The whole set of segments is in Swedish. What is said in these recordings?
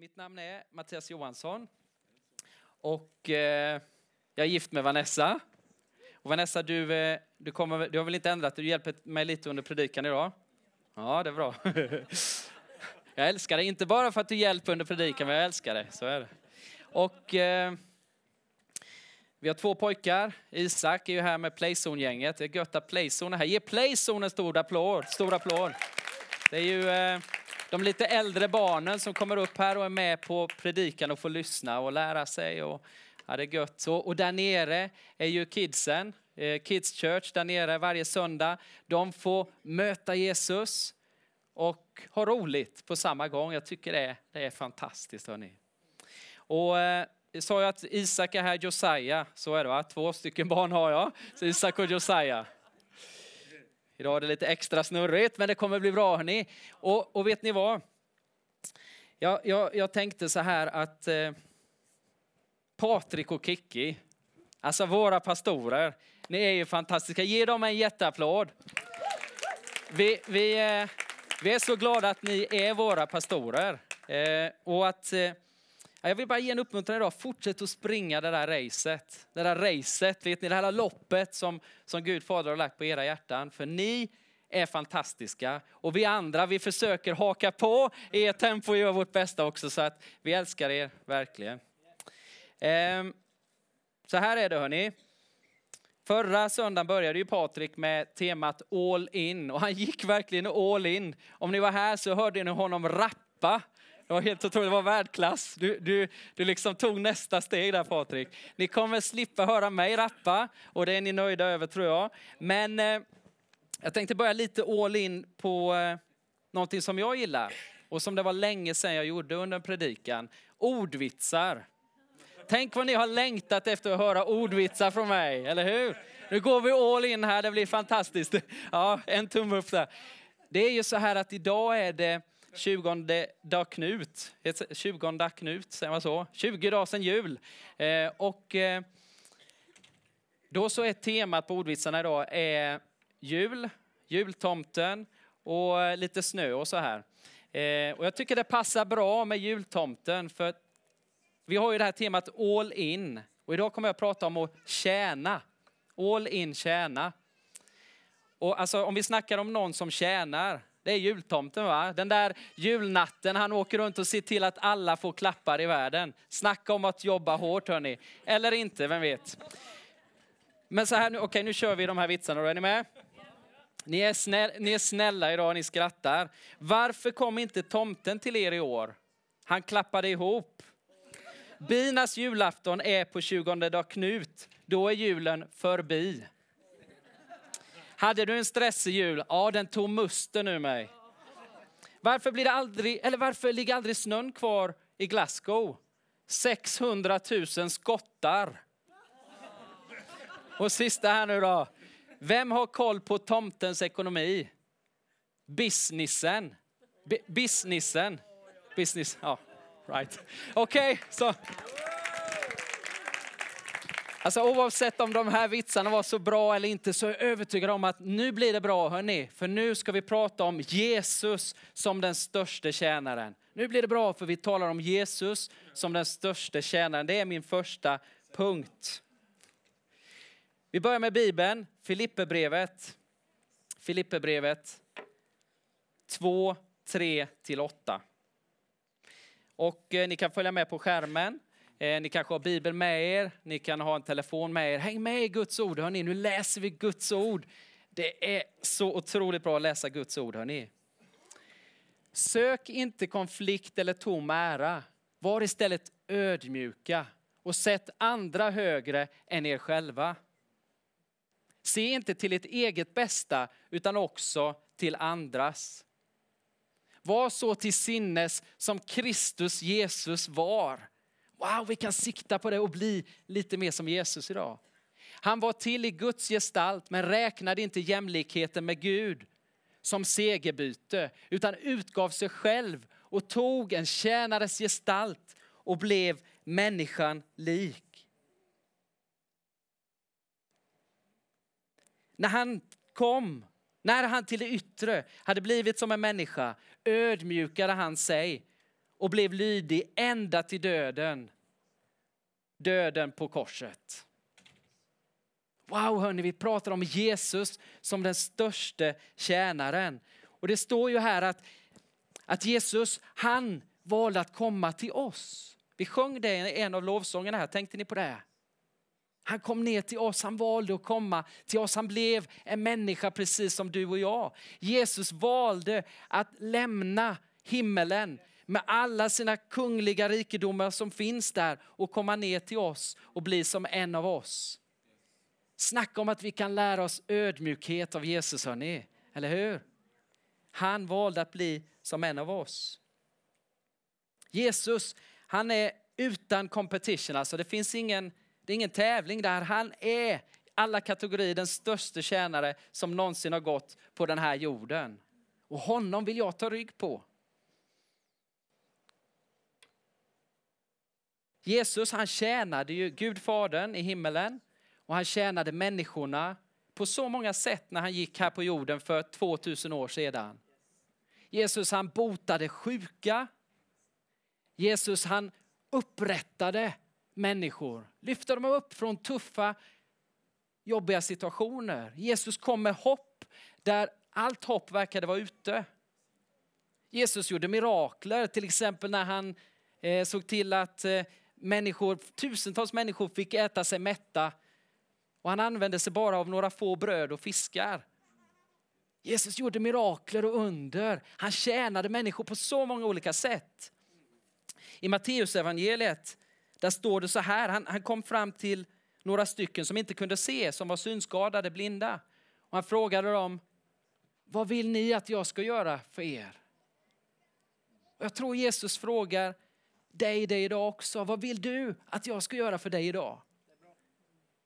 Mitt namn är Mattias Johansson och eh, jag är gift med Vanessa. Och Vanessa, du, eh, du, kommer, du har väl inte ändrat Du hjälper mig lite under predikan idag? Ja, det är bra. jag älskar dig, inte bara för att du hjälper under predikan, men jag älskar dig. Så är det. Och eh, vi har två pojkar. Isak är ju här med Playzone-gänget. Det är gött att Playzone är här. Ge Playzone en stor applåd. Stor applåd. Det är ju... Eh, de lite äldre barnen som kommer upp här och är med på predikan och får lyssna och lära sig. Och, ja, det är gött. Och, och där nere är ju kidsen, eh, Kids Church där nere varje söndag. De får möta Jesus och ha roligt på samma gång. Jag tycker det det är fantastiskt. Hörni. Och, eh, sa jag att Isak är här, Josiah, så är det va? Två stycken barn har jag, så Isak och Josiah. Idag är det lite extra snurrigt, men det kommer bli bra hörni. Och, och vet ni vad? Jag, jag, jag tänkte så här att eh, Patrik och Kiki, alltså våra pastorer, ni är ju fantastiska. Ge dem en jätteapplåd. Vi, vi, eh, vi är så glada att ni är våra pastorer. Eh, och att eh, jag vill bara ge en uppmuntran idag. Fortsätt att springa det där racet. Det där racet, vet ni, det här loppet som, som Gud Fader har lagt på era hjärtan. För ni är fantastiska. Och vi andra, vi försöker haka på er tempo och göra vårt bästa också. Så att vi älskar er verkligen. Ehm, så här är det hörni. Förra söndagen började ju Patrik med temat all in och han gick verkligen all in. Om ni var här så hörde ni honom rappa det var helt otroligt, det var världsklass. Du, du, du liksom tog nästa steg där Patrik. Ni kommer slippa höra mig rappa och det är ni nöjda över tror jag. Men eh, jag tänkte börja lite all in på eh, någonting som jag gillar och som det var länge sedan jag gjorde under en predikan. Ordvitsar. Tänk vad ni har längtat efter att höra ordvitsar från mig, eller hur? Nu går vi all in här, det blir fantastiskt. Ja, en tumme upp där. Det är ju så här att idag är det 20 dag Knut, 20 dag Knut, säger man så? 20 dagar sedan jul. Eh, och eh, då så är temat på ordvitsarna idag är eh, jul, jultomten och eh, lite snö och så här. Eh, och jag tycker det passar bra med jultomten för vi har ju det här temat all in. Och idag kommer jag att prata om att tjäna. All in tjäna. Och alltså om vi snackar om någon som tjänar, det är jultomten va? Den där julnatten, han åker runt och ser till att alla får klappar i världen. Snacka om att jobba hårt hörni. Eller inte, vem vet. Men så här, okej okay, nu kör vi de här vitsarna då, är ni med? Ni är, snäll, ni är snälla idag, ni skrattar. Varför kom inte tomten till er i år? Han klappade ihop. Binas julafton är på 20 dag Knut. Då är julen förbi. Hade du en stressig jul? Ja, den tog musten ur mig. Varför, blir det aldrig, eller varför ligger aldrig snön kvar i Glasgow? 600 000 skottar. Och sista här nu då. Vem har koll på tomtens ekonomi? Businessen. B businessen. Business, ja, right. Okej, okay, så. Alltså oavsett om de här vitsarna var så bra eller inte så är jag övertygad om att nu blir det bra hörni. För nu ska vi prata om Jesus som den största tjänaren. Nu blir det bra för vi talar om Jesus som den största tjänaren. Det är min första punkt. Vi börjar med Bibeln, Filipperbrevet. Filipperbrevet 2, 3 till 8. Och eh, ni kan följa med på skärmen. Eh, ni kanske har Bibeln med er, ni kan ha en telefon med er. Häng med i Guds ord, hörni. Nu läser vi Guds ord. Det är så otroligt bra att läsa Guds ord, hörni. Sök inte konflikt eller tom ära. Var istället ödmjuka och sätt andra högre än er själva. Se inte till ert eget bästa utan också till andras. Var så till sinnes som Kristus Jesus var Wow, vi kan sikta på det och bli lite mer som Jesus idag. Han var till i Guds gestalt men räknade inte jämlikheten med Gud som segerbyte utan utgav sig själv och tog en tjänares gestalt och blev människan lik. När han kom, när han till det yttre hade blivit som en människa ödmjukade han sig och blev lydig ända till döden. Döden på korset. Wow, hörni, vi pratar om Jesus som den största tjänaren. Och det står ju här att, att Jesus, han valde att komma till oss. Vi sjöng det i en av lovsångerna här, tänkte ni på det? Han kom ner till oss, han valde att komma till oss. Han blev en människa precis som du och jag. Jesus valde att lämna himmelen med alla sina kungliga rikedomar som finns där och komma ner till oss och bli som en av oss. Snacka om att vi kan lära oss ödmjukhet av Jesus, hörni. Eller hur? Han valde att bli som en av oss. Jesus, han är utan competition, alltså det finns ingen, det är ingen tävling där. Han är alla kategorier den största tjänare som någonsin har gått på den här jorden. Och honom vill jag ta rygg på. Jesus han tjänade ju Gud Fadern i himmelen och han tjänade människorna på så många sätt när han gick här på jorden för 2000 år sedan. Jesus han botade sjuka. Jesus han upprättade människor, lyfte dem upp från tuffa, jobbiga situationer. Jesus kom med hopp där allt hopp verkade vara ute. Jesus gjorde mirakler, till exempel när han eh, såg till att eh, människor, tusentals människor fick äta sig mätta och han använde sig bara av några få bröd och fiskar. Jesus gjorde mirakler och under. Han tjänade människor på så många olika sätt. I Matteusevangeliet där står det så här, han, han kom fram till några stycken som inte kunde se, som var synskadade, blinda. Och han frågade dem, vad vill ni att jag ska göra för er? Och jag tror Jesus frågar dig det idag också. Vad vill du att jag ska göra för dig idag?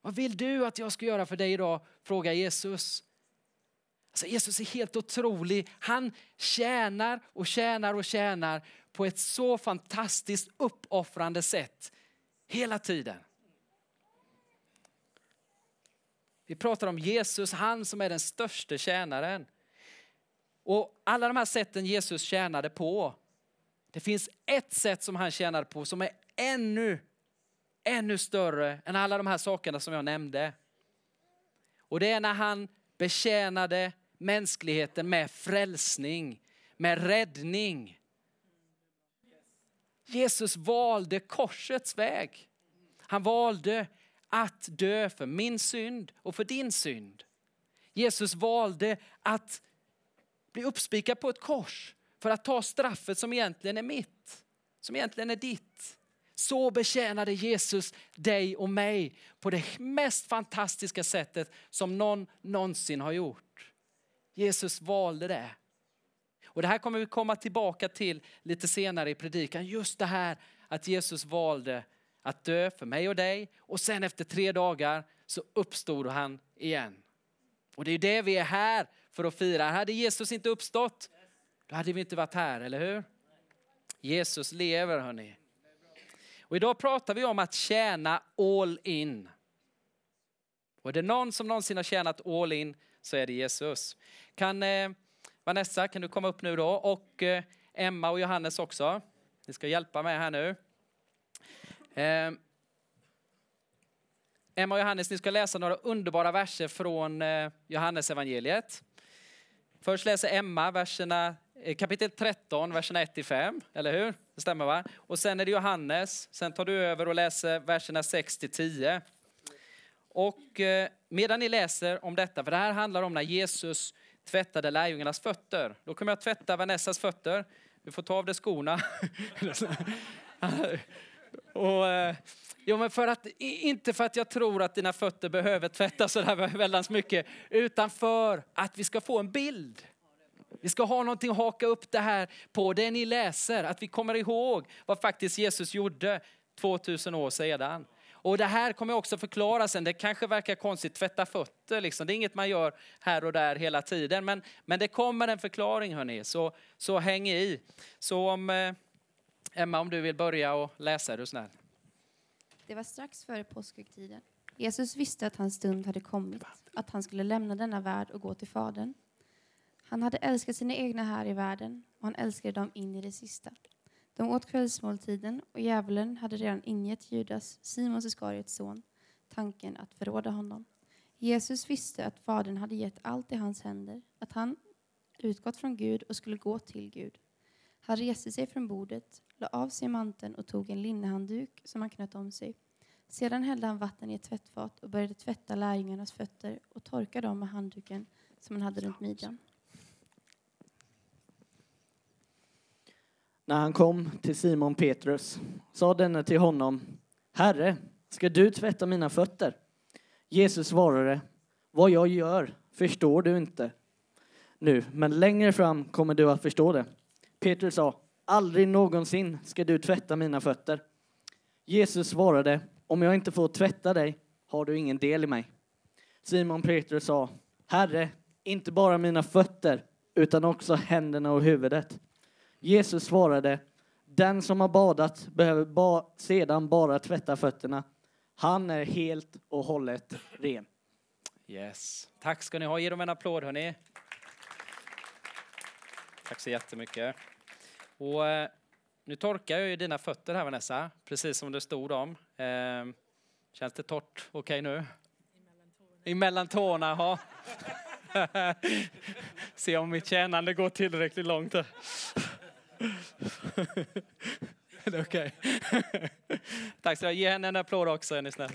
Vad vill du att jag ska göra för dig idag? Frågar Jesus. Alltså Jesus är helt otrolig. Han tjänar och tjänar och tjänar på ett så fantastiskt uppoffrande sätt hela tiden. Vi pratar om Jesus, han som är den största tjänaren. Och alla de här sätten Jesus tjänade på, det finns ett sätt som han tjänade på som är ännu, ännu större än alla de här sakerna som jag nämnde. Och det är när han betjänade mänskligheten med frälsning, med räddning. Jesus valde korsets väg. Han valde att dö för min synd och för din synd. Jesus valde att bli uppspikad på ett kors för att ta straffet som egentligen är mitt, som egentligen är ditt. Så betjänade Jesus dig och mig på det mest fantastiska sättet som någon någonsin har gjort. Jesus valde det. Och det här kommer vi komma tillbaka till lite senare i predikan. Just det här att Jesus valde att dö för mig och dig och sen efter tre dagar så uppstod han igen. Och det är det vi är här för att fira. Hade Jesus inte uppstått, då hade vi inte varit här, eller hur? Jesus lever hörni. Och idag pratar vi om att tjäna all in. Och är det någon som någonsin har tjänat all in så är det Jesus. Kan eh, Vanessa, kan du komma upp nu då? Och eh, Emma och Johannes också. Ni ska hjälpa mig här nu. Eh, Emma och Johannes, ni ska läsa några underbara verser från eh, Johannes evangeliet. Först läser Emma verserna, Eh, kapitel 13, verserna 1-5, eller hur? Det stämmer va? Och sen är det Johannes, sen tar du över och läser verserna 6-10. Och eh, medan ni läser om detta, för det här handlar om när Jesus tvättade lärjungarnas fötter. Då kommer jag tvätta Vanessas fötter. Du får ta av dig skorna. och, eh, jo, men för att, inte för att jag tror att dina fötter behöver tvättas så där väldigt mycket, utan för att vi ska få en bild. Vi ska ha någonting att haka upp det här på, det ni läser, att vi kommer ihåg vad faktiskt Jesus gjorde 2000 år sedan. Och det här kommer jag också förklara sen. Det kanske verkar konstigt, tvätta fötter liksom. Det är inget man gör här och där hela tiden. Men, men det kommer en förklaring hörni, så, så häng i. Så om, eh, Emma om du vill börja och läsa, är du snäll. Det var strax före påskhögtiden. Jesus visste att hans stund hade kommit, att han skulle lämna denna värld och gå till Fadern. Han hade älskat sina egna här i världen och han älskade dem in i det sista. De åt kvällsmåltiden och djävulen hade redan ingett Judas, Simons Iskariets son, tanken att förråda honom. Jesus visste att Fadern hade gett allt i hans händer, att han utgått från Gud och skulle gå till Gud. Han reste sig från bordet, la av sig manteln och tog en linnehandduk som han knöt om sig. Sedan hällde han vatten i ett tvättfat och började tvätta lärjungarnas fötter och torka dem med handduken som han hade runt midjan. När han kom till Simon Petrus sa denne till honom, Herre, ska du tvätta mina fötter? Jesus svarade, vad jag gör förstår du inte nu, men längre fram kommer du att förstå det. Petrus sa, aldrig någonsin ska du tvätta mina fötter. Jesus svarade, om jag inte får tvätta dig har du ingen del i mig. Simon Petrus sa, Herre, inte bara mina fötter utan också händerna och huvudet. Jesus svarade, den som har badat behöver ba sedan bara tvätta fötterna. Han är helt och hållet ren. Yes. Tack ska ni ha. Ge dem en applåd hörni. Tack så jättemycket. Och, eh, nu torkar jag ju dina fötter här Vanessa, precis som det stod om. Eh, känns det torrt okej okay nu? Emellan tårna, ja. Se om mitt tjänande går tillräckligt långt. det är Okej. Okay. Tack så mycket. Ge henne en applåd också är ni snälla.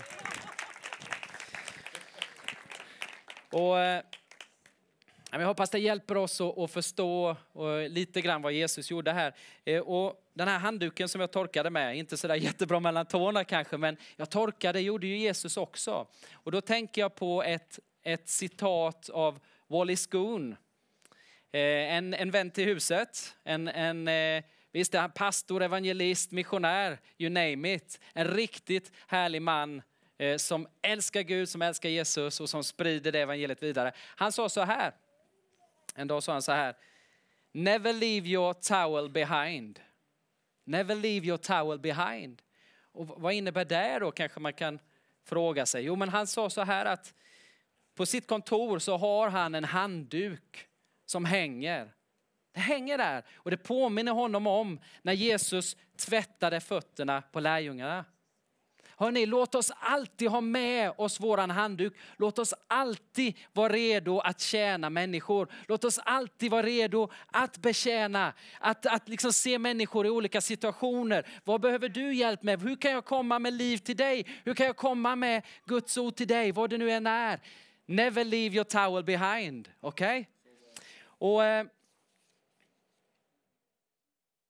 Och, eh, jag hoppas det hjälper oss att förstå eh, lite grann vad Jesus gjorde här. Eh, och den här handduken som jag torkade med, inte sådär jättebra mellan tårna kanske, men jag torkade, gjorde ju Jesus också. Och då tänker jag på ett, ett citat av Wally Schoon. Eh, en, en vän till huset, en, en eh, Visst är han pastor, evangelist, missionär, you name it. En riktigt härlig man eh, som älskar Gud, som älskar Jesus och som sprider det evangeliet vidare. Han sa så här, en dag sa han så här, Never leave your towel behind. Never leave your towel behind. Och vad innebär det då kanske man kan fråga sig. Jo men han sa så här att på sitt kontor så har han en handduk som hänger det hänger där och det påminner honom om när Jesus tvättade fötterna på lärjungarna. Hörrni, låt oss alltid ha med oss våran handduk. Låt oss alltid vara redo att tjäna människor. Låt oss alltid vara redo att betjäna, att, att liksom se människor i olika situationer. Vad behöver du hjälp med? Hur kan jag komma med liv till dig? Hur kan jag komma med Guds ord till dig? Vad det nu än är. Never leave your towel behind. Okej? Okay? Eh,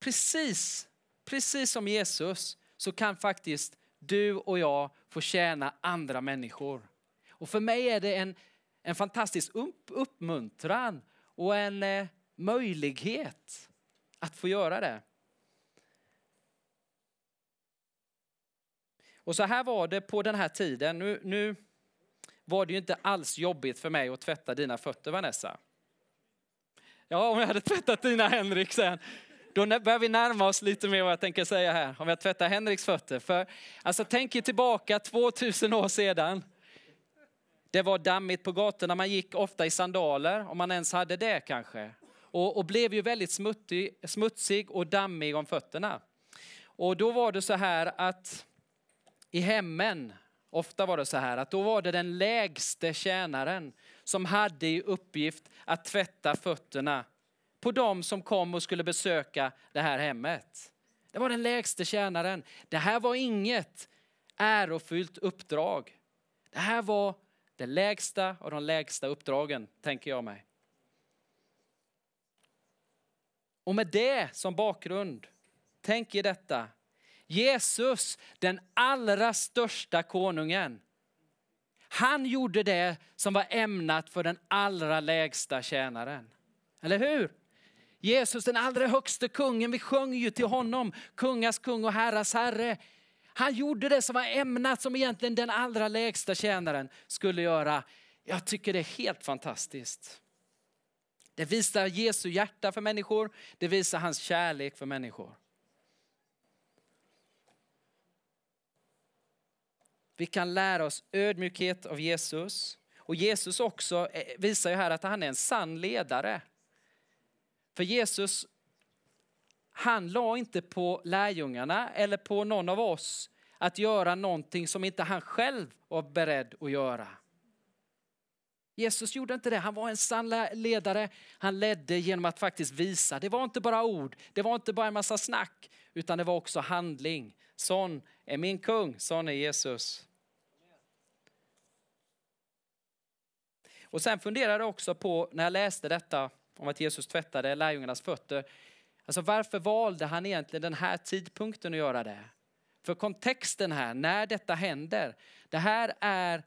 precis, precis som Jesus så kan faktiskt du och jag få tjäna andra människor. Och för mig är det en, en fantastisk upp, uppmuntran och en eh, möjlighet att få göra det. Och så här var det på den här tiden. Nu, nu var det ju inte alls jobbigt för mig att tvätta dina fötter Vanessa. Ja, om jag hade tvättat dina Henrik sen då börjar vi närma oss lite mer vad jag tänker säga här. Om jag tvättar Henriks fötter. För alltså tänk er tillbaka 2000 år sedan. Det var dammigt på gatorna, man gick ofta i sandaler, om man ens hade det kanske. Och, och blev ju väldigt smuttig, smutsig och dammig om fötterna. Och då var det så här att i hemmen, ofta var det så här att då var det den lägste tjänaren som hade i uppgift att tvätta fötterna på dem som kom och skulle besöka det här hemmet. Det var den lägste tjänaren. Det här var inget ärofyllt uppdrag. Det här var det lägsta av de lägsta uppdragen, tänker jag mig. Och med det som bakgrund, tänk er detta. Jesus, den allra största konungen, han gjorde det som var ämnat för den allra lägsta tjänaren. Eller hur? Jesus den allra högste kungen, vi sjöng ju till honom, kungas kung och herras herre. Han gjorde det som var ämnat som egentligen den allra lägsta tjänaren skulle göra. Jag tycker det är helt fantastiskt. Det visar Jesu hjärta för människor, det visar hans kärlek för människor. Vi kan lära oss ödmjukhet av Jesus. Och Jesus också eh, visar ju här att han är en sann ledare. För Jesus, han la inte på lärjungarna eller på någon av oss att göra någonting som inte han själv var beredd att göra. Jesus gjorde inte det. Han var en sann ledare. Han ledde genom att faktiskt visa. Det var inte bara ord, det var inte bara en massa snack, utan det var också handling. Sån är min kung, sån är Jesus. Och sen funderade jag också på när jag läste detta om att Jesus tvättade lärjungarnas fötter. Alltså varför valde han egentligen den här tidpunkten att göra det? För kontexten här, när detta händer, det här är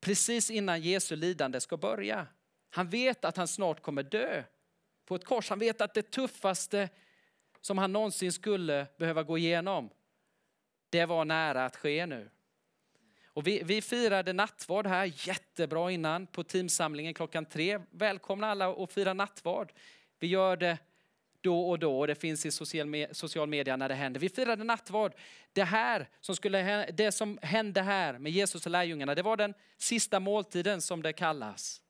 precis innan Jesu lidande ska börja. Han vet att han snart kommer dö på ett kors. Han vet att det tuffaste som han någonsin skulle behöva gå igenom, det var nära att ske nu. Och vi, vi firade nattvard här jättebra innan på teamsamlingen klockan tre. Välkomna alla och fira nattvard. Vi gör det då och då och det finns i social, me social media när det händer. Vi firade nattvard. Det här som, skulle, det som hände här med Jesus och lärjungarna, det var den sista måltiden som det kallas.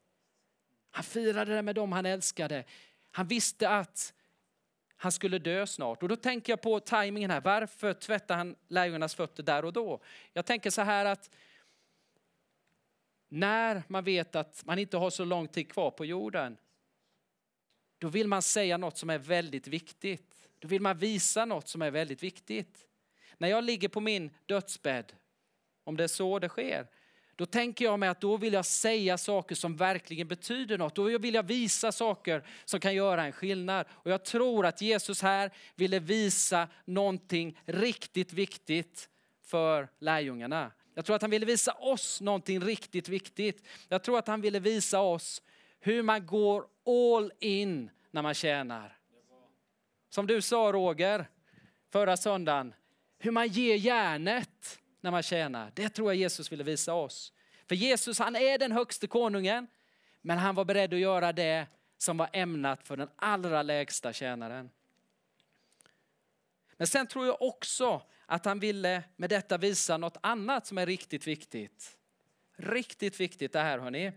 Han firade det med dem han älskade. Han visste att han skulle dö snart. Och då tänker jag på tajmingen här. Varför tvättar han lärjungarnas fötter där och då? Jag tänker så här att när man vet att man inte har så lång tid kvar på jorden, då vill man säga något som är väldigt viktigt. Då vill man visa något som är väldigt viktigt. När jag ligger på min dödsbädd, om det är så det sker, då tänker jag mig att då vill jag säga saker som verkligen betyder något. Då vill jag visa saker som kan göra en skillnad. Och jag tror att Jesus här ville visa någonting riktigt viktigt för lärjungarna. Jag tror att han ville visa oss någonting riktigt viktigt. Jag tror att han ville visa oss hur man går all in när man tjänar. Som du sa Roger förra söndagen, hur man ger järnet när man tjänar. Det tror jag Jesus ville visa oss. För Jesus han är den högste konungen, men han var beredd att göra det som var ämnat för den allra lägsta tjänaren. Men sen tror jag också att han ville med detta visa något annat som är riktigt viktigt. Riktigt viktigt det här hörni.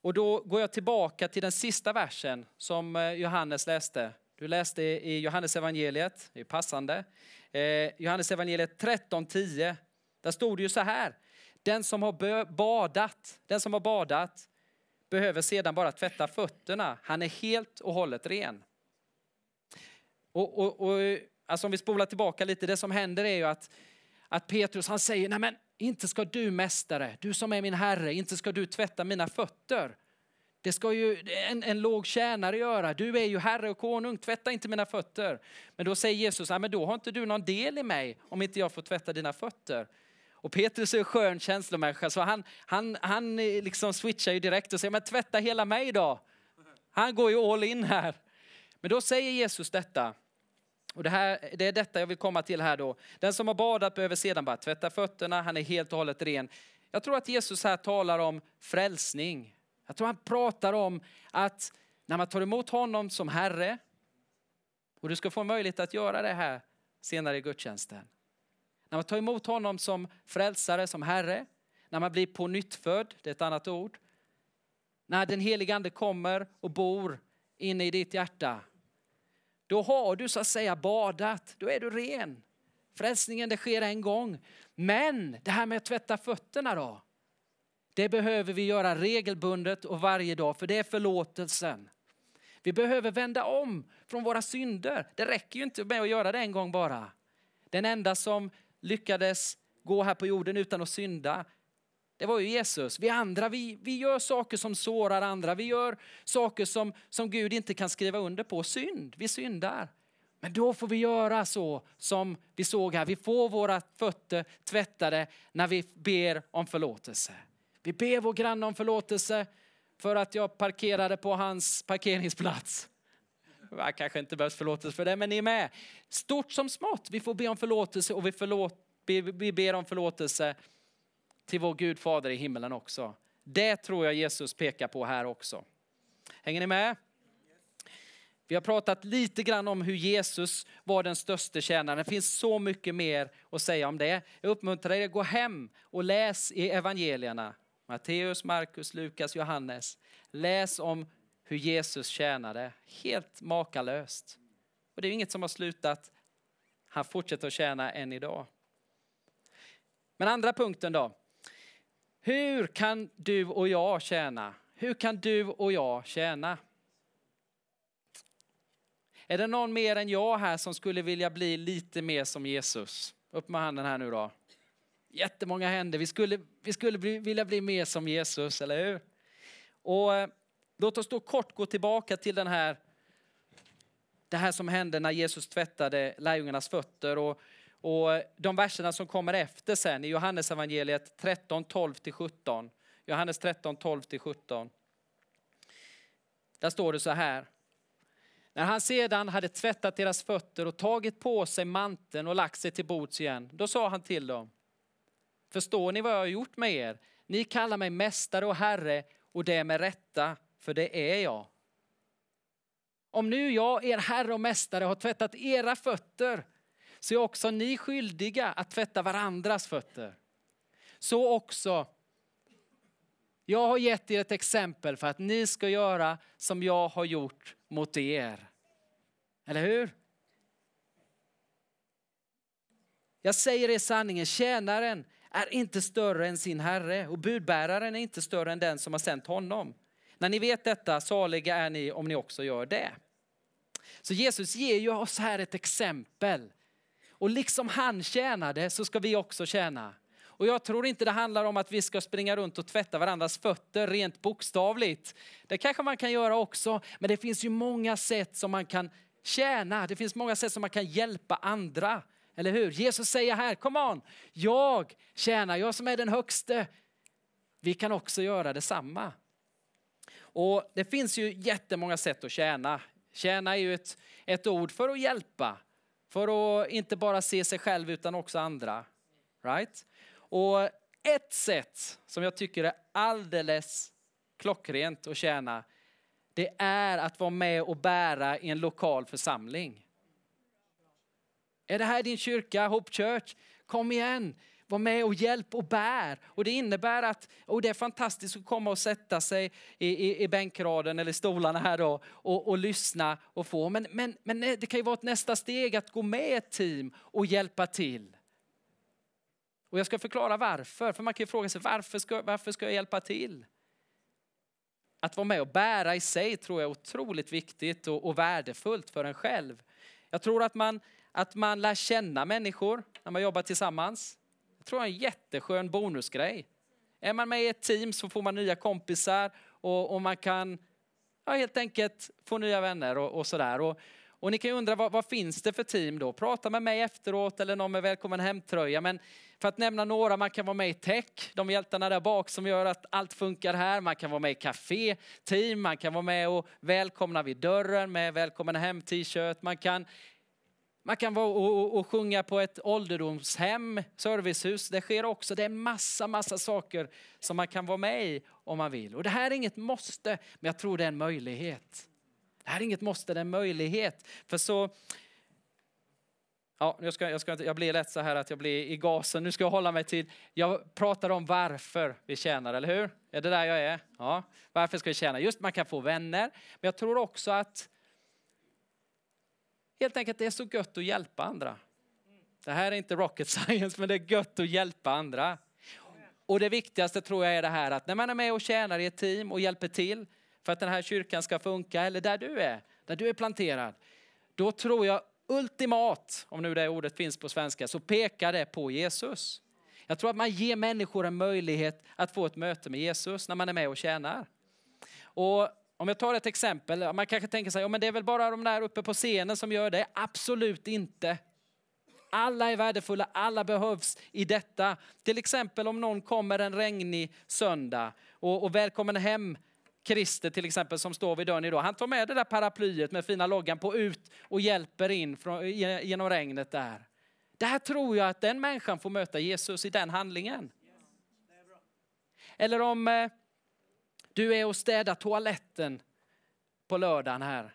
Och då går jag tillbaka till den sista versen som eh, Johannes läste. Du läste i Johannes evangeliet, det är passande. Eh, Johannes evangeliet 13.10. Där stod det ju så här. Den som har badat, den som har badat behöver sedan bara tvätta fötterna. Han är helt och hållet ren. Och, och, och alltså om vi spolar tillbaka lite, det som händer är ju att, att Petrus han säger, nej men inte ska du mästare, du som är min herre, inte ska du tvätta mina fötter. Det ska ju en, en låg tjänare göra. Du är ju herre och konung, tvätta inte mina fötter. Men då säger Jesus, men då har inte du någon del i mig om inte jag får tvätta dina fötter. Och Petrus är en skön känslomänniska så han, han, han eh, liksom switchar ju direkt och säger, men tvätta hela mig då. Han går ju all in här. Men då säger Jesus detta. Och det, här, det är detta jag vill komma till här då. Den som har badat behöver sedan bara tvätta fötterna, han är helt och hållet ren. Jag tror att Jesus här talar om frälsning. Jag tror han pratar om att när man tar emot honom som Herre, och du ska få möjlighet att göra det här senare i gudstjänsten. När man tar emot honom som frälsare, som Herre, när man blir på nytt född, det är ett annat ord. När den helige ande kommer och bor inne i ditt hjärta. Då har du så att säga badat, då är du ren. Frälsningen det sker en gång. Men det här med att tvätta fötterna då? Det behöver vi göra regelbundet och varje dag för det är förlåtelsen. Vi behöver vända om från våra synder. Det räcker ju inte med att göra det en gång bara. Den enda som lyckades gå här på jorden utan att synda, det var ju Jesus. Vi andra, vi, vi gör saker som sårar andra. Vi gör saker som, som Gud inte kan skriva under på. Synd, vi syndar. Men då får vi göra så som vi såg här. Vi får våra fötter tvättade när vi ber om förlåtelse. Vi ber vår granne om förlåtelse för att jag parkerade på hans parkeringsplats. Jag kanske inte behövs förlåtelse för det, men ni är med. Stort som smått, vi får be om förlåtelse och vi, förlåt, vi ber om förlåtelse till vår Gud fader i himmelen också. Det tror jag Jesus pekar på här också. Hänger ni med? Vi har pratat lite grann om hur Jesus var den största tjänaren. Det finns så mycket mer att säga om det. Jag uppmuntrar er att gå hem och läs i evangelierna. Matteus, Markus, Lukas, Johannes. Läs om hur Jesus tjänade. Helt makalöst. Och det är inget som har slutat. Han fortsätter att tjäna än idag. Men andra punkten då. Hur kan du och jag tjäna? Hur kan du och jag tjäna? Är det någon mer än jag här som skulle vilja bli lite mer som Jesus? Upp med handen här nu då. Jättemånga händer. Vi skulle, vi skulle bli, vilja bli mer som Jesus, eller hur? Och eh, låt oss då kort gå tillbaka till den här, det här som hände när Jesus tvättade lärjungarnas fötter. Och, och de verserna som kommer efter sen i Johannes evangeliet 13, 12-17. Johannes 13, 12-17. Där står det så här. När han sedan hade tvättat deras fötter och tagit på sig manteln och lagt sig till bords igen, då sa han till dem. Förstår ni vad jag har gjort med er? Ni kallar mig mästare och herre och det är med rätta, för det är jag. Om nu jag, er herre och mästare, har tvättat era fötter så är också ni skyldiga att tvätta varandras fötter. Så också jag har gett er ett exempel för att ni ska göra som jag har gjort mot er. Eller hur? Jag säger er sanningen, tjänaren är inte större än sin herre och budbäraren är inte större än den som har sänt honom. När ni vet detta, saliga är ni om ni också gör det. Så Jesus ger ju oss här ett exempel. Och liksom han tjänade så ska vi också tjäna. Och jag tror inte det handlar om att vi ska springa runt och tvätta varandras fötter rent bokstavligt. Det kanske man kan göra också, men det finns ju många sätt som man kan tjäna. Det finns många sätt som man kan hjälpa andra. Eller hur? Jesus säger här, kom on, jag tjänar, jag som är den högste. Vi kan också göra detsamma. Och det finns ju jättemånga sätt att tjäna. Tjäna är ju ett, ett ord för att hjälpa. För att inte bara se sig själv utan också andra. Right? Och ett sätt som jag tycker är alldeles klockrent att tjäna, det är att vara med och bära i en lokal församling. Är det här din kyrka, Hope Church? Kom igen, var med och hjälp och bär. Och det innebär att, och det är fantastiskt att komma och sätta sig i, i, i bänkraden eller stolarna här då och, och lyssna och få. Men, men, men det kan ju vara ett nästa steg att gå med ett team och hjälpa till. Och jag ska förklara varför, för man kan ju fråga sig varför ska, varför ska jag hjälpa till? Att vara med och bära i sig tror jag är otroligt viktigt och, och värdefullt för en själv. Jag tror att man, att man lär känna människor när man jobbar tillsammans. Jag tror det är en jätteskön bonusgrej. Är man med i ett team så får man nya kompisar och, och man kan ja, helt enkelt få nya vänner och, och sådär. Och, och ni kan ju undra vad, vad, finns det för team då? Prata med mig efteråt eller någon med välkommen hem-tröja. Men för att nämna några, man kan vara med i tech, de hjältarna där bak som gör att allt funkar här. Man kan vara med i café-team, man kan vara med och välkomna vid dörren med välkommen hem t-shirt. Man kan, man kan vara och, och, och sjunga på ett ålderdomshem, servicehus. Det sker också. Det är massa, massa saker som man kan vara med i om man vill. Och det här är inget måste, men jag tror det är en möjlighet. Det här är inget måste, det är en möjlighet. För så, ja, jag, ska, jag, ska, jag blir lätt så här att jag blir i gasen. Nu ska jag hålla mig till, jag pratar om varför vi tjänar, eller hur? Är det där jag är? Ja, varför ska vi tjäna? Just man kan få vänner, men jag tror också att helt enkelt det är så gött att hjälpa andra. Det här är inte rocket science, men det är gött att hjälpa andra. Och det viktigaste tror jag är det här att när man är med och tjänar i ett team och hjälper till, för att den här kyrkan ska funka, eller där du är, där du är planterad, då tror jag ultimat, om nu det ordet finns på svenska, så pekar det på Jesus. Jag tror att man ger människor en möjlighet att få ett möte med Jesus när man är med och tjänar. Och om jag tar ett exempel, man kanske tänker sig, ja, men det är väl bara de där uppe på scenen som gör det. Absolut inte. Alla är värdefulla, alla behövs i detta. Till exempel om någon kommer en regnig söndag och, och välkommen hem Christer till exempel som står vid dörren idag, han tar med det där paraplyet med fina loggan på ut och hjälper in från, genom regnet där. Där tror jag att den människan får möta Jesus i den handlingen. Eller om eh, du är och städar toaletten på lördagen här.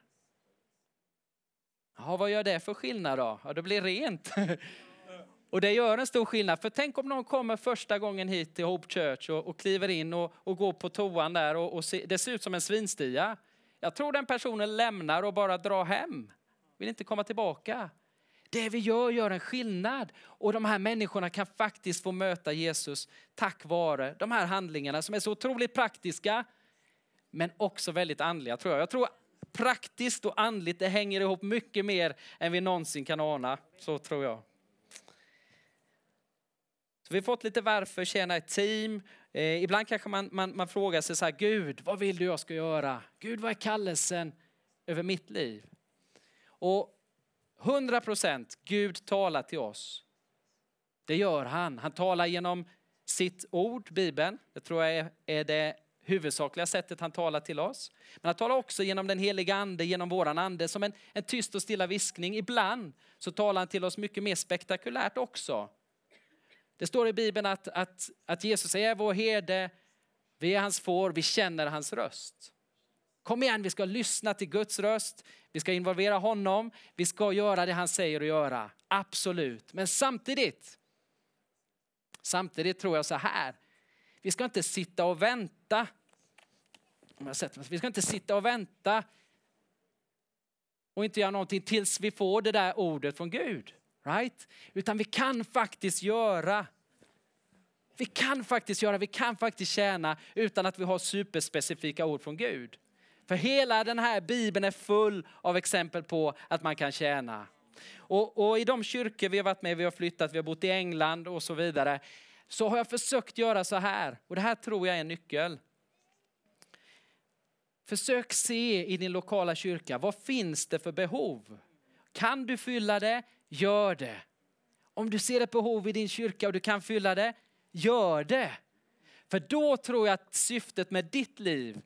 Ja, vad gör det för skillnad då? Ja, det blir rent. Och det gör en stor skillnad. För tänk om någon kommer första gången hit till Hope Church och, och kliver in och, och, går på toan där och, och se, det ser ut som en svinstia. Jag tror den personen lämnar och bara drar hem. vill inte komma tillbaka. Det vi gör gör en skillnad och de här människorna kan faktiskt få möta Jesus tack vare de här handlingarna som är så otroligt praktiska men också väldigt andliga tror jag. Jag tror praktiskt och andligt det hänger ihop mycket mer än vi någonsin kan ana. Så tror jag. Så vi har fått lite varför, tjäna ett team. Eh, ibland kanske man, man, man frågar sig så här, Gud, vad vill du jag ska göra? Gud, vad är kallelsen över mitt liv? Och 100 procent, Gud talar till oss. Det gör han. Han talar genom sitt ord, Bibeln. Det tror jag är, det huvudsakliga sättet han talar till oss. Men han talar också genom den heliga ande, genom våran ande, som en, en tyst och stilla viskning. Ibland så talar han till oss mycket mer spektakulärt också. Det står i Bibeln att, att, att Jesus är vår herde, vi är hans får, vi känner hans röst. Kom igen, vi ska lyssna till Guds röst, vi ska involvera honom, vi ska göra det han säger att göra. Absolut. Men samtidigt, samtidigt tror jag så här, vi ska inte sitta och vänta. Vi ska inte sitta och vänta och inte göra någonting tills vi får det där ordet från Gud. Right? Utan vi kan faktiskt göra vi kan faktiskt göra, vi kan faktiskt tjäna utan att vi har superspecifika ord från Gud. För hela den här bibeln är full av exempel på att man kan tjäna. Och, och, i de kyrkor vi har varit med, vi har flyttat, vi har bott i England och så vidare. Så har jag försökt göra så här, och det här tror jag är en nyckel. Försök se i din lokala kyrka, vad finns det för behov? Kan du fylla det? Gör det. Om du ser ett behov i din kyrka och du kan fylla det, gör det. För då tror jag att syftet med ditt liv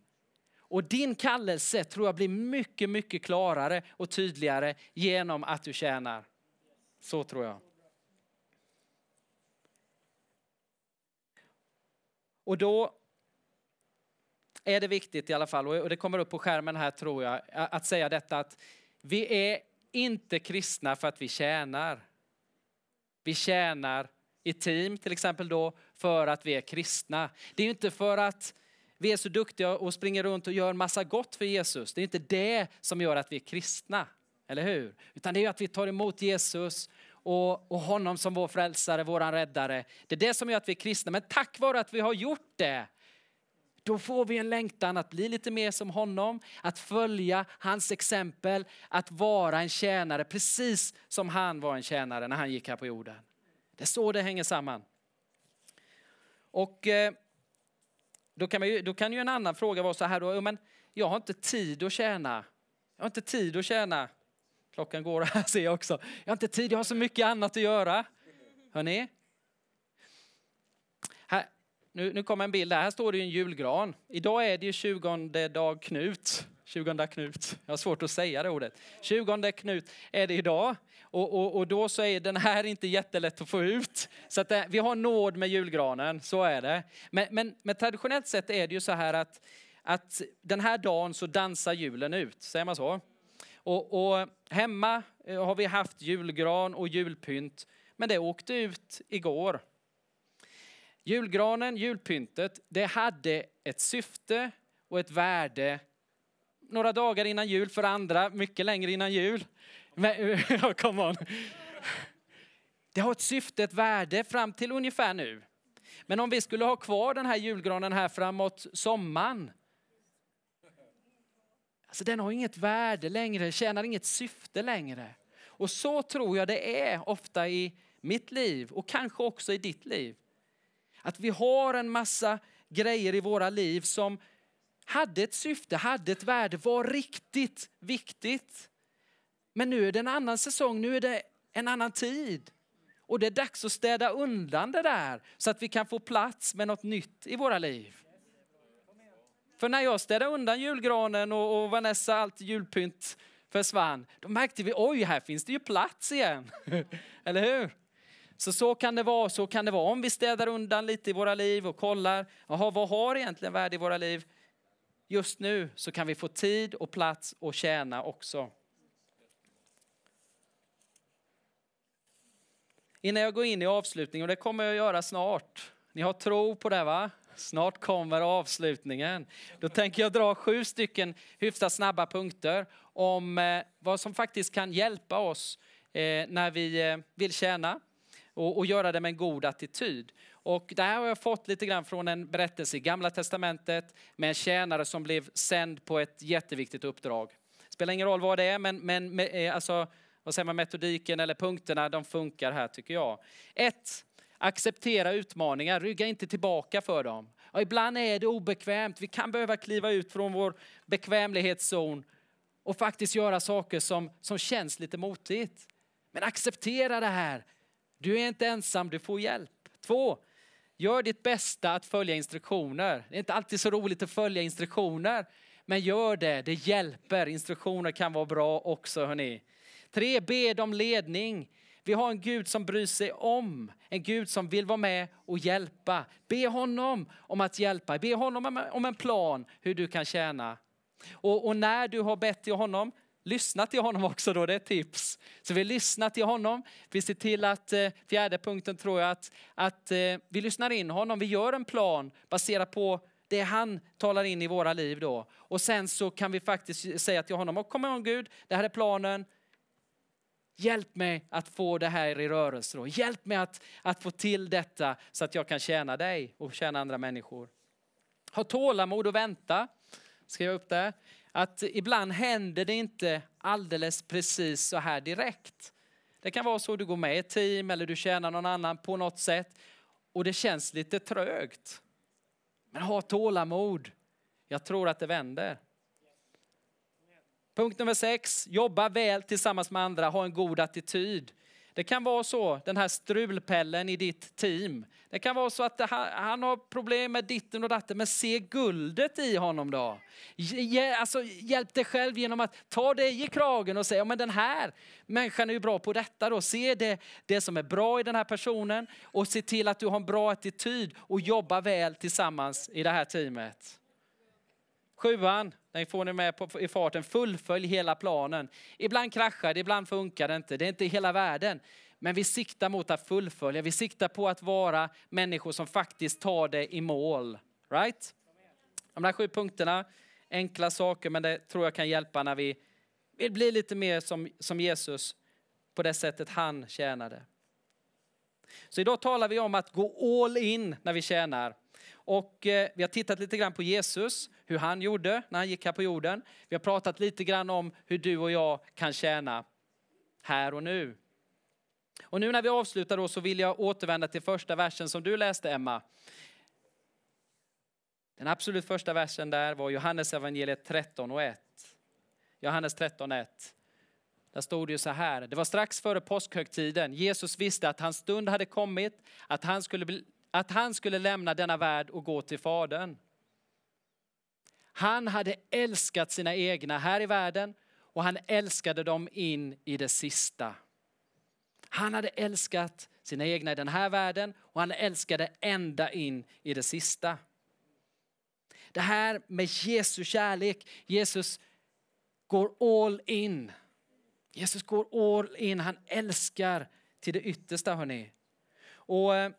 och din kallelse tror jag blir mycket, mycket klarare och tydligare genom att du tjänar. Så tror jag. Och då är det viktigt i alla fall, och det kommer upp på skärmen här tror jag, att säga detta att vi är inte kristna för att vi tjänar. Vi tjänar i team till exempel då för att vi är kristna. Det är inte för att vi är så duktiga och springer runt och gör massa gott för Jesus. Det är inte det som gör att vi är kristna, eller hur? Utan det är att vi tar emot Jesus och, och honom som vår frälsare, våran räddare. Det är det som gör att vi är kristna. Men tack vare att vi har gjort det då får vi en längtan att bli lite mer som honom, att följa hans exempel, att vara en tjänare precis som han var en tjänare när han gick här på jorden. Det är så det hänger samman. Och eh, då kan, ju, då kan ju en annan fråga vara så här då, men jag har inte tid att tjäna. Jag har inte tid att tjäna. Klockan går här ser jag också. Jag har inte tid, jag har så mycket annat att göra. Hörrni? Här, nu, nu kommer en bild här. Här står det ju en julgran. Idag är det ju 20 dag Knut. 20 Knut. Jag har svårt att säga det ordet. 20 Knut är det idag. Och, och, och då så är den här inte jättelätt att få ut. Så att det, vi har nåd med julgranen, så är det. Men, men, men traditionellt sett är det ju så här att, att den här dagen så dansar julen ut, säger man så? Och, och hemma eh, har vi haft julgran och julpynt, men det åkte ut igår. Julgranen, julpyntet, det hade ett syfte och ett värde några dagar innan jul, för andra mycket längre innan jul. Men, come on. Det har ett syfte, ett värde fram till ungefär nu. Men om vi skulle ha kvar den här julgranen här framåt sommaren. Alltså den har inget värde längre, tjänar inget syfte längre. Och så tror jag det är ofta i mitt liv och kanske också i ditt liv. Att vi har en massa grejer i våra liv som hade ett syfte, hade ett värde, var riktigt viktigt. Men nu är det en annan säsong, nu är det en annan tid. Och det är dags att städa undan det där så att vi kan få plats med något nytt i våra liv. För när jag städade undan julgranen och, och Vanessa allt julpynt försvann, då märkte vi oj, här finns det ju plats igen. Eller hur? Så så kan det vara, så kan det vara om vi städar undan lite i våra liv och kollar, jaha, vad har egentligen värde i våra liv? Just nu så kan vi få tid och plats att tjäna också. Innan jag går in i avslutningen, och det kommer jag göra snart. Ni har tro på det va? Snart kommer avslutningen. Då tänker jag dra sju stycken hyfsat snabba punkter om eh, vad som faktiskt kan hjälpa oss eh, när vi eh, vill tjäna och, göra det med en god attityd. Och det här har jag fått lite grann från en berättelse i Gamla Testamentet med en tjänare som blev sänd på ett jätteviktigt uppdrag. Spelar ingen roll vad det är, men, men alltså, vad säger man, metodiken eller punkterna, de funkar här tycker jag. Ett, acceptera utmaningar, rygga inte tillbaka för dem. Och ibland är det obekvämt, vi kan behöva kliva ut från vår bekvämlighetszon och faktiskt göra saker som, som känns lite motigt. Men acceptera det här. Du är inte ensam, du får hjälp. Två, gör ditt bästa att följa instruktioner. Det är inte alltid så roligt att följa instruktioner, men gör det, det hjälper. Instruktioner kan vara bra också hörni. Tre, bed om ledning. Vi har en Gud som bryr sig om, en Gud som vill vara med och hjälpa. Be honom om att hjälpa, be honom om en plan hur du kan tjäna. Och, och när du har bett till honom, lyssna till honom också då, det är ett tips. Så vi lyssnar till honom, vi ser till att, eh, fjärde punkten tror jag, att, att eh, vi lyssnar in honom, vi gör en plan baserat på det han talar in i våra liv då. Och sen så kan vi faktiskt säga till honom, kom ihåg Gud, det här är planen, Hjälp mig att få det här i rörelse. Då. Hjälp mig att, att få till detta så att jag kan tjäna dig och tjäna andra människor. Ha tålamod och vänta. Skriv upp det. Att ibland händer det inte alldeles precis så här direkt. Det kan vara så att du går med i ett team eller du tjänar någon annan på något sätt och det känns lite trögt. Men ha tålamod. Jag tror att det vänder. Punkt nummer sex, jobba väl tillsammans med andra, ha en god attityd. Det kan vara så, den här strulpellen i ditt team. Det kan vara så att han har problem med ditten och datten, men se guldet i honom då. Alltså, hjälp dig själv genom att ta dig i kragen och säga, men den här människan är ju bra på detta då. Se det, det som är bra i den här personen och se till att du har en bra attityd och jobba väl tillsammans i det här teamet. Sjuan, den får ni med på, i farten, fullfölj hela planen. Ibland kraschar det, ibland funkar det inte. Det är inte hela världen. Men vi siktar mot att fullfölja, vi siktar på att vara människor som faktiskt tar det i mål. Right? De här sju punkterna, enkla saker, men det tror jag kan hjälpa när vi vill bli lite mer som, som Jesus på det sättet han tjänade. Så idag talar vi om att gå all in när vi tjänar. Och eh, vi har tittat lite grann på Jesus, hur han gjorde när han gick här på jorden. Vi har pratat lite grann om hur du och jag kan tjäna här och nu. Och nu när vi avslutar då så vill jag återvända till första versen som du läste Emma. Den absolut första versen där var Johannes evangeliet 13 och 1. Johannes 13 1. Där stod det ju så här, det var strax före påskhögtiden. Jesus visste att hans stund hade kommit, att han skulle bli att han skulle lämna denna värld och gå till Fadern. Han hade älskat sina egna här i världen och han älskade dem in i det sista. Han hade älskat sina egna i den här världen och han älskade ända in i det sista. Det här med Jesu kärlek, Jesus går all in. Jesus går all in, han älskar till det yttersta hörni. Och eh,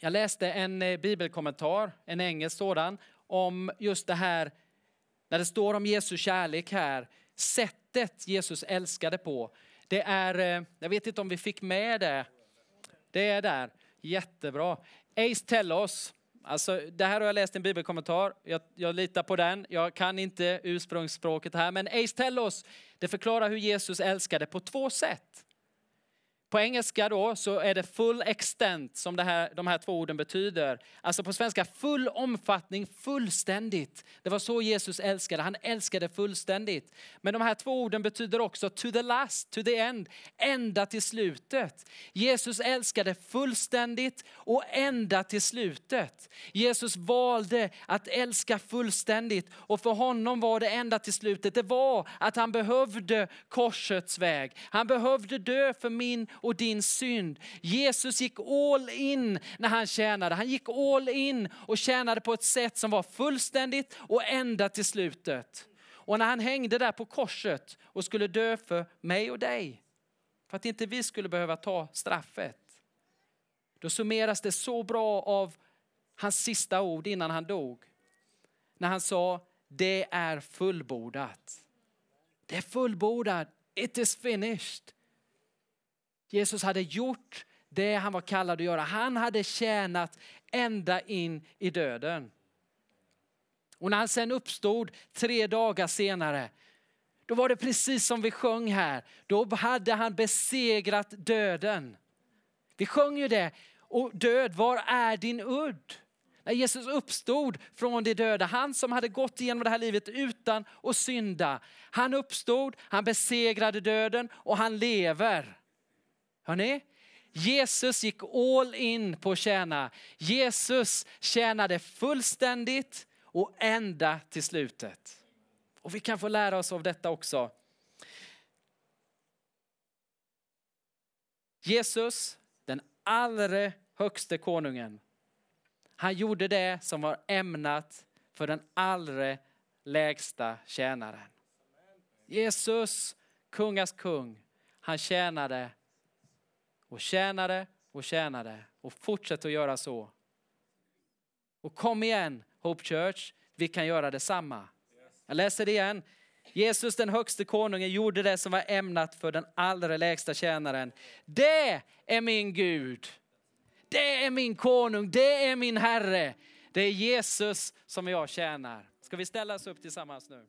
jag läste en eh, bibelkommentar, en engelsk sådan, om just det här när det står om Jesu kärlek här, sättet Jesus älskade på. Det är, eh, jag vet inte om vi fick med det, det är där, jättebra. Ace Tellos, alltså det här har jag läst i en bibelkommentar, jag, jag litar på den, jag kan inte ursprungsspråket här, men Ace Tellos, det förklarar hur Jesus älskade på två sätt. På engelska då så är det full extent som det här, de här två orden betyder. Alltså på svenska full omfattning, fullständigt. Det var så Jesus älskade, han älskade fullständigt. Men de här två orden betyder också to the last, to the end, ända till slutet. Jesus älskade fullständigt och ända till slutet. Jesus valde att älska fullständigt och för honom var det ända till slutet. Det var att han behövde korsets väg. Han behövde dö för min och din synd. Jesus gick all in när han tjänade. Han gick all in och tjänade på ett sätt som var fullständigt och ända till slutet. Och när han hängde där på korset och skulle dö för mig och dig, för att inte vi skulle behöva ta straffet, då summeras det så bra av hans sista ord innan han dog. När han sa, det är fullbordat. Det är fullbordat. It is finished. Jesus hade gjort det han var kallad att göra. Han hade tjänat ända in i döden. Och när han sen uppstod tre dagar senare, då var det precis som vi sjöng här. Då hade han besegrat döden. Vi sjöng ju det. Och död, var är din udd? När Jesus uppstod från de döda, han som hade gått igenom det här livet utan att synda. Han uppstod, han besegrade döden och han lever. Hör Jesus gick all in på att tjäna. Jesus tjänade fullständigt och ända till slutet. Och vi kan få lära oss av detta också. Jesus, den allra högste konungen, han gjorde det som var ämnat för den allra lägsta tjänaren. Jesus, kungas kung, han tjänade och tjänade och tjänade och fortsätt att göra så. Och kom igen Hope Church, vi kan göra detsamma. Jag läser det igen. Jesus den högste konungen gjorde det som var ämnat för den allra lägsta tjänaren. Det är min Gud. Det är min konung, det är min Herre. Det är Jesus som jag tjänar. Ska vi ställa oss upp tillsammans nu?